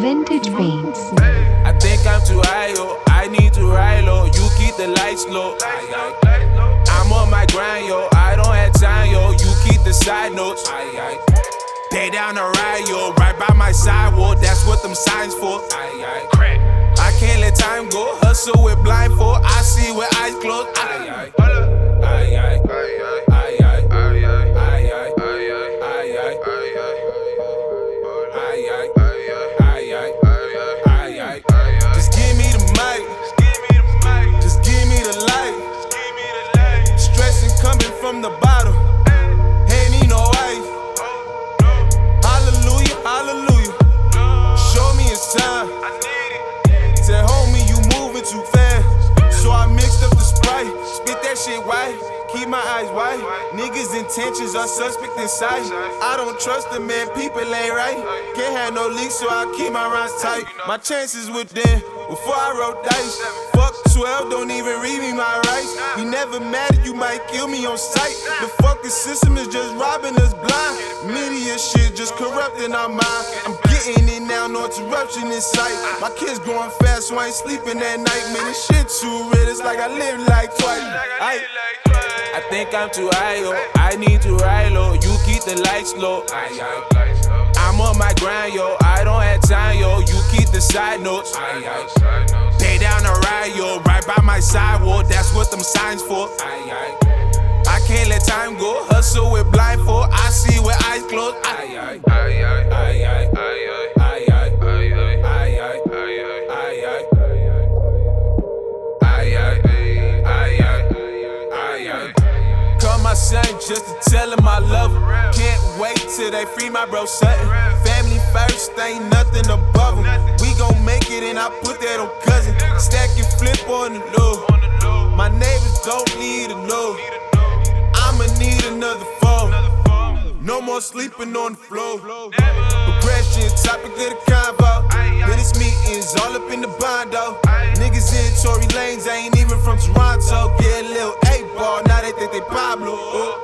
Vintage Beats. I think I'm too high, yo. I need to ride low. You keep the lights low. I'm on my grind, yo. I don't have time, yo. You keep the side notes. They down the ride, yo. Right by my sidewalk. That's what them signs for. I can't let time go. Hustle with blindfold. I see with eyes closed. Aye, the. Spit that shit white. Keep my eyes wide. Niggas' intentions are suspect in sight. I don't trust them, man. People ain't right. Can't have no leaks, so I keep my rhymes tight. My chances with them before I roll dice. Fuck 12, don't even read me my rights. We never mad, you might kill me on sight. The fucking system is just robbing us blind. Media shit just corrupting our mind. I'm it now, no interruption in sight. My kids growing fast, so I ain't sleeping at night. Man, this shit too real, it's like I live like twice. I, I think I'm too high, yo. I need to ride low. You keep the lights low. I'm on my grind, yo. I don't have time, yo. You keep the side notes. They down the ride, yo. Right by my sidewalk. That's what them signs for. I I can't let time go. Hustle with blindfold. I see with eyes closed. I, I, I, I, I, I, I. my son just to tell him I love him. Can't wait till they free my bro Sutton. Family first, ain't nothing above him. We gon' make it and I put that on cousin. Stack and flip on the low. My neighbors don't need No more sleeping on the floor. Progression, topic of the convo. Business meetings all up in the bondo. Niggas in Tory Lanez, ain't even from Toronto. Get a little eight ball, now they think they Pablo. Oh.